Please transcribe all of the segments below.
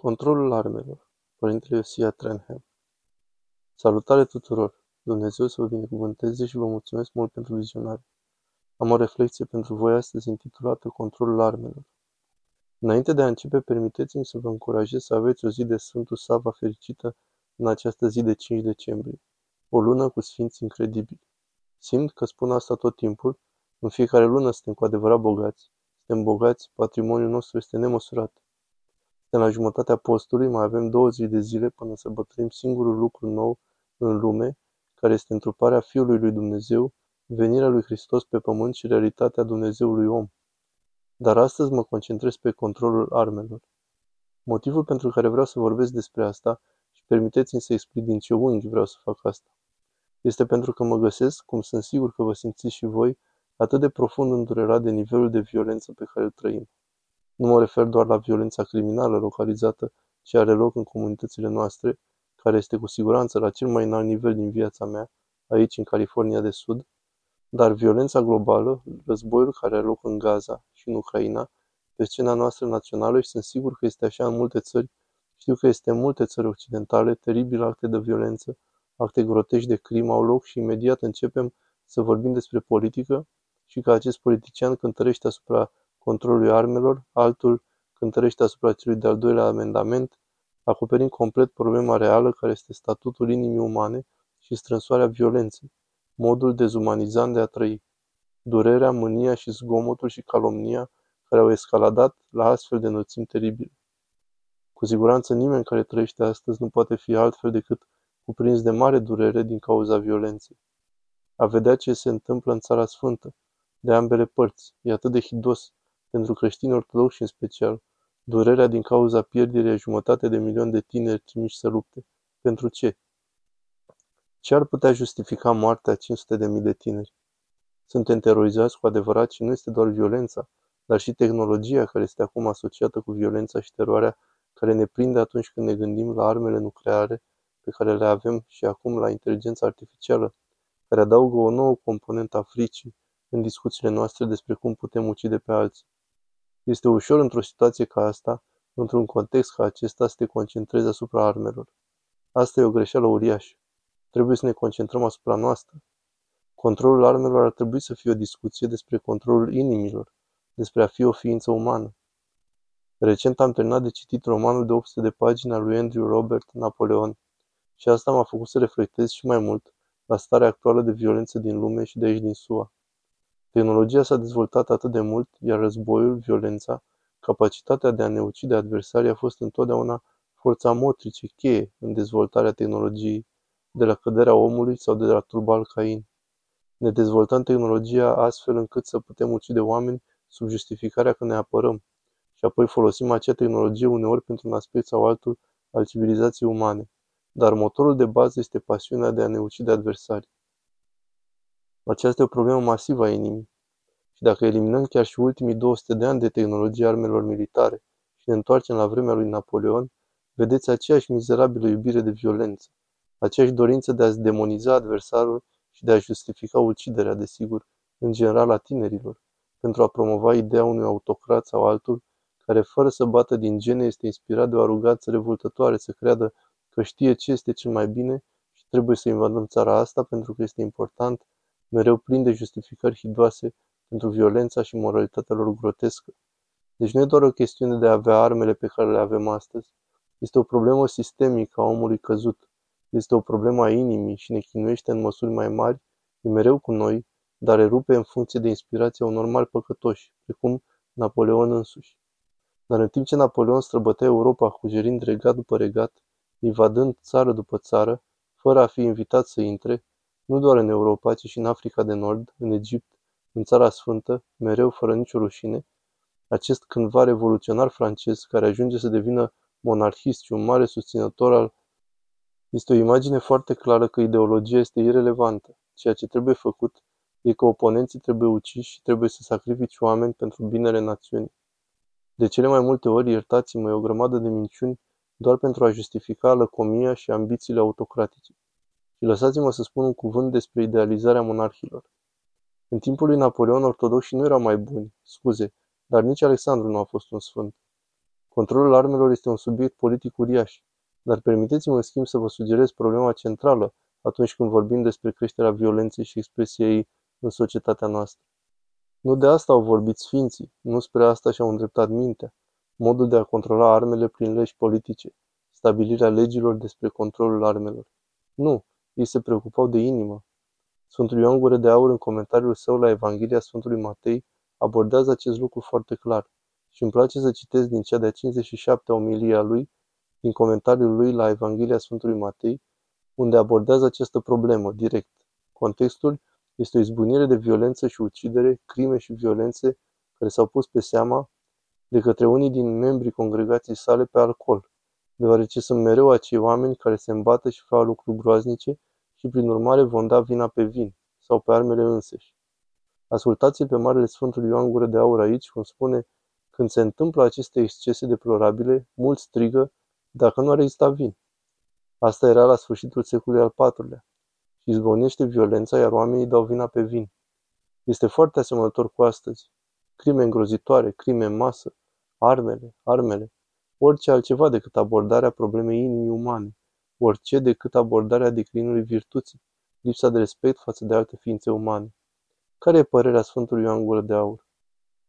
Controlul armelor. Părintele Iosia Trenham. Salutare tuturor! Dumnezeu să vă binecuvânteze și vă mulțumesc mult pentru vizionare. Am o reflexie pentru voi astăzi intitulată Controlul armelor. Înainte de a începe, permiteți-mi să vă încurajez să aveți o zi de Sfântul Sava fericită în această zi de 5 decembrie. O lună cu sfinți incredibili. Simt că spun asta tot timpul. În fiecare lună suntem cu adevărat bogați. Suntem bogați, patrimoniul nostru este nemăsurat. De la jumătatea postului mai avem 20 de zile până să bătrânim singurul lucru nou în lume, care este întruparea Fiului lui Dumnezeu, venirea lui Hristos pe pământ și realitatea Dumnezeului om. Dar astăzi mă concentrez pe controlul armelor. Motivul pentru care vreau să vorbesc despre asta și permiteți-mi să explic din ce unghi vreau să fac asta. Este pentru că mă găsesc, cum sunt sigur că vă simțiți și voi, atât de profund îndurerat de nivelul de violență pe care îl trăim. Nu mă refer doar la violența criminală localizată ce are loc în comunitățile noastre, care este cu siguranță la cel mai înalt nivel din viața mea, aici în California de Sud, dar violența globală, războiul care are loc în Gaza și în Ucraina, pe scena noastră națională și sunt sigur că este așa în multe țări, știu că este în multe țări occidentale, teribile acte de violență, acte grotești de crimă au loc și imediat începem să vorbim despre politică și că acest politician cântărește asupra controlului armelor, altul cântărește asupra celui de-al doilea amendament, acoperind complet problema reală care este statutul inimii umane și strânsoarea violenței, modul dezumanizant de a trăi, durerea, mânia și zgomotul și calomnia care au escaladat la astfel de înălțimi teribile. Cu siguranță nimeni care trăiește astăzi nu poate fi altfel decât cuprins de mare durere din cauza violenței. A vedea ce se întâmplă în Țara Sfântă, de ambele părți, e atât de hidos, pentru creștini ortodoxi în special, durerea din cauza pierderii a jumătate de milion de tineri trimiși să lupte. Pentru ce? Ce ar putea justifica moartea a 500 de mii de tineri? Suntem terorizați cu adevărat și nu este doar violența, dar și tehnologia care este acum asociată cu violența și teroarea care ne prinde atunci când ne gândim la armele nucleare pe care le avem și acum la inteligența artificială, care adaugă o nouă componentă a fricii în discuțiile noastre despre cum putem ucide pe alții. Este ușor într-o situație ca asta, într-un context ca acesta, să te concentrezi asupra armelor. Asta e o greșeală uriașă. Trebuie să ne concentrăm asupra noastră. Controlul armelor ar trebui să fie o discuție despre controlul inimilor, despre a fi o ființă umană. Recent am terminat de citit romanul de 800 de pagini al lui Andrew Robert, Napoleon, și asta m-a făcut să reflectez și mai mult la starea actuală de violență din lume și de aici din SUA. Tehnologia s-a dezvoltat atât de mult, iar războiul, violența, capacitatea de a ne ucide adversarii a fost întotdeauna forța motrice cheie în dezvoltarea tehnologiei, de la căderea omului sau de la Turbal Cain. Ne dezvoltăm tehnologia astfel încât să putem ucide oameni sub justificarea că ne apărăm și apoi folosim acea tehnologie uneori pentru un aspect sau altul al civilizației umane. Dar motorul de bază este pasiunea de a ne ucide adversarii. Aceasta e o problemă masivă a inimii. Și dacă eliminăm chiar și ultimii 200 de ani de tehnologie armelor militare și ne întoarcem la vremea lui Napoleon, vedeți aceeași mizerabilă iubire de violență, aceeași dorință de a-ți demoniza adversarul și de a justifica uciderea, desigur, în general a tinerilor, pentru a promova ideea unui autocrat sau altul care, fără să bată din gene, este inspirat de o arugață revoltătoare să creadă că știe ce este cel mai bine și trebuie să invadăm țara asta pentru că este important mereu plin de justificări hidoase pentru violența și moralitatea lor grotescă. Deci nu e doar o chestiune de a avea armele pe care le avem astăzi. Este o problemă sistemică a omului căzut. Este o problemă a inimii și ne chinuiește în măsuri mai mari, e mereu cu noi, dar erupe în funcție de inspirația unor mari păcătoși, precum Napoleon însuși. Dar în timp ce Napoleon străbătea Europa cugerind regat după regat, invadând țară după țară, fără a fi invitat să intre, nu doar în Europa, ci și în Africa de Nord, în Egipt, în Țara Sfântă, mereu fără nicio rușine, acest cândva revoluționar francez, care ajunge să devină monarhist și un mare susținător al este o imagine foarte clară că ideologia este irelevantă. Ceea ce trebuie făcut e că oponenții trebuie uciși și trebuie să sacrifici oameni pentru binele națiunii. De cele mai multe ori, iertați-mă, e o grămadă de minciuni doar pentru a justifica lăcomia și ambițiile autocratice. Și lăsați-mă să spun un cuvânt despre idealizarea monarhilor. În timpul lui Napoleon, ortodoxii nu erau mai buni, scuze, dar nici Alexandru nu a fost un sfânt. Controlul armelor este un subiect politic uriaș, dar permiteți-mi în schimb să vă sugerez problema centrală atunci când vorbim despre creșterea violenței și expresiei ei în societatea noastră. Nu de asta au vorbit sfinții, nu spre asta și-au îndreptat mintea, modul de a controla armele prin legi politice, stabilirea legilor despre controlul armelor. Nu, ei se preocupau de inimă. Sfântul Ioan Gură de Aur, în comentariul său la Evanghelia Sfântului Matei, abordează acest lucru foarte clar și îmi place să citesc din cea de-a 57-a omilie a lui, din comentariul lui la Evanghelia Sfântului Matei, unde abordează această problemă direct. Contextul este o izbunire de violență și ucidere, crime și violențe care s-au pus pe seama de către unii din membrii congregației sale pe alcool, deoarece sunt mereu acei oameni care se îmbată și fac lucruri groaznice și prin urmare vom da vina pe vin sau pe armele înseși. Ascultați-l pe Marele Sfântul Ioan Gură de Aur aici, cum spune, când se întâmplă aceste excese deplorabile, mulți strigă, dacă nu ar exista vin. Asta era la sfârșitul secolului al IV-lea. Și izbonește violența, iar oamenii dau vina pe vin. Este foarte asemănător cu astăzi. Crime îngrozitoare, crime în masă, armele, armele, orice altceva decât abordarea problemei inimii umane, orice decât abordarea declinului virtuții, lipsa de respect față de alte ființe umane. Care e părerea Sfântului Ioan Gură de Aur?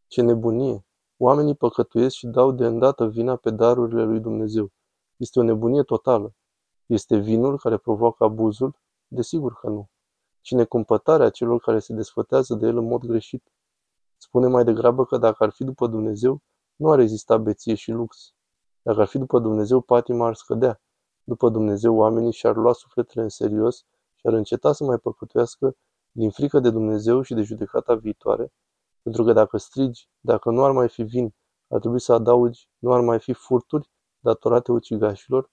Ce nebunie! Oamenii păcătuiesc și dau de îndată vina pe darurile lui Dumnezeu. Este o nebunie totală. Este vinul care provoacă abuzul? Desigur că nu. Ci necumpătarea celor care se desfătează de el în mod greșit. Spune mai degrabă că dacă ar fi după Dumnezeu, nu ar exista beție și lux. Dacă ar fi după Dumnezeu, patima ar scădea. După Dumnezeu, oamenii și-ar lua sufletele în serios și ar înceta să mai păcătuiască din frică de Dumnezeu și de judecata viitoare, pentru că dacă strigi, dacă nu ar mai fi vin, ar trebui să adaugi, nu ar mai fi furturi datorate ucigașilor?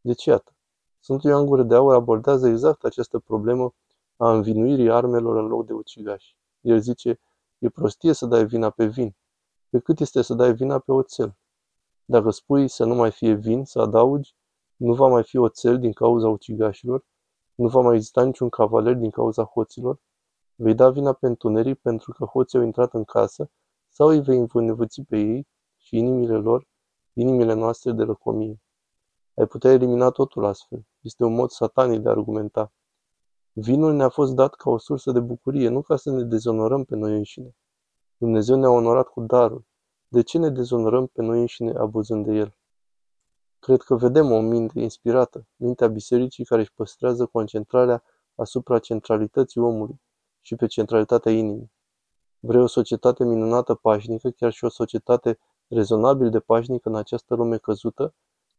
Deci iată, Sfântul Ioan Gură de Aur abordează exact această problemă a învinuirii armelor în loc de ucigași. El zice, e prostie să dai vina pe vin, pe cât este să dai vina pe oțel. Dacă spui să nu mai fie vin, să adaugi, nu va mai fi oțel din cauza ucigașilor, nu va mai exista niciun cavaler din cauza hoților, vei da vina pe întuneric pentru că hoții au intrat în casă sau îi vei învânevăți pe ei și inimile lor, inimile noastre de lăcomie. Ai putea elimina totul astfel. Este un mod satanic de a argumenta. Vinul ne-a fost dat ca o sursă de bucurie, nu ca să ne dezonorăm pe noi înșine. Dumnezeu ne-a onorat cu darul. De ce ne dezonorăm pe noi înșine abuzând de el? Cred că vedem o minte inspirată, mintea bisericii care își păstrează concentrarea asupra centralității omului și pe centralitatea inimii. Vrei o societate minunată pașnică, chiar și o societate rezonabil de pașnică în această lume căzută?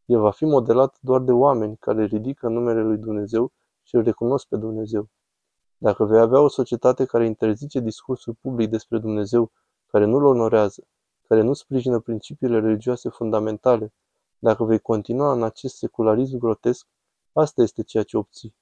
El va fi modelat doar de oameni care ridică numele lui Dumnezeu și îl recunosc pe Dumnezeu. Dacă vei avea o societate care interzice discursul public despre Dumnezeu, care nu-L onorează, care nu sprijină principiile religioase fundamentale, dacă vei continua în acest secularism grotesc, asta este ceea ce obții.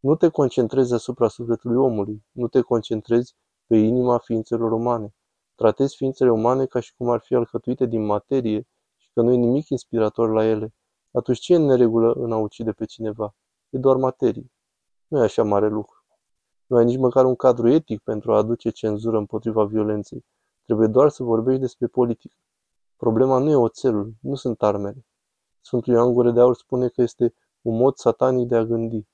Nu te concentrezi asupra sufletului omului, nu te concentrezi pe inima ființelor umane. Tratezi ființele umane ca și cum ar fi alcătuite din materie și că nu e nimic inspirator la ele. Atunci ce e în neregulă în a ucide pe cineva? E doar materie. Nu e așa mare lucru. Nu ai nici măcar un cadru etic pentru a aduce cenzură împotriva violenței. Trebuie doar să vorbești despre politică. Problema nu e oțelul, nu sunt armele. Sfântul Ioan Gure de Aur spune că este un mod satanic de a gândi.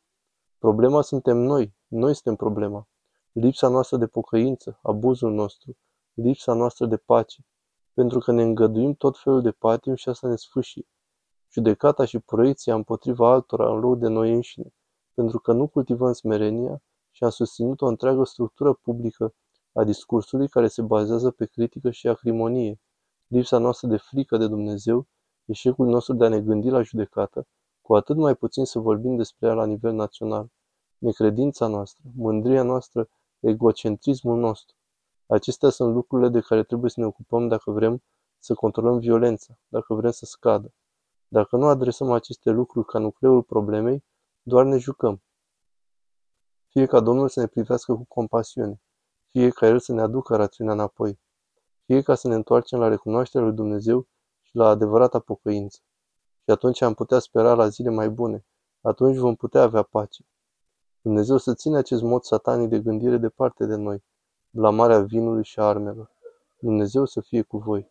Problema suntem noi, noi suntem problema. Lipsa noastră de pocăință, abuzul nostru, lipsa noastră de pace, pentru că ne îngăduim tot felul de patim și asta ne sfâșie. Judecata și proiecția împotriva altora în loc de noi înșine, pentru că nu cultivăm smerenia și am susținut o întreagă structură publică a discursului care se bazează pe critică și acrimonie, lipsa noastră de frică de Dumnezeu, eșecul nostru de a ne gândi la judecată, cu atât mai puțin să vorbim despre ea la nivel național, necredința noastră, mândria noastră, egocentrismul nostru. Acestea sunt lucrurile de care trebuie să ne ocupăm dacă vrem să controlăm violența, dacă vrem să scadă. Dacă nu adresăm aceste lucruri ca nucleul problemei, doar ne jucăm. Fie ca Domnul să ne privească cu compasiune, fie ca El să ne aducă rațiunea înapoi fie ca să ne întoarcem la recunoașterea lui Dumnezeu și la adevărata pocăință. Și atunci am putea spera la zile mai bune, atunci vom putea avea pace. Dumnezeu să ține acest mod satanic de gândire departe de noi, blamarea vinului și armelor. Dumnezeu să fie cu voi.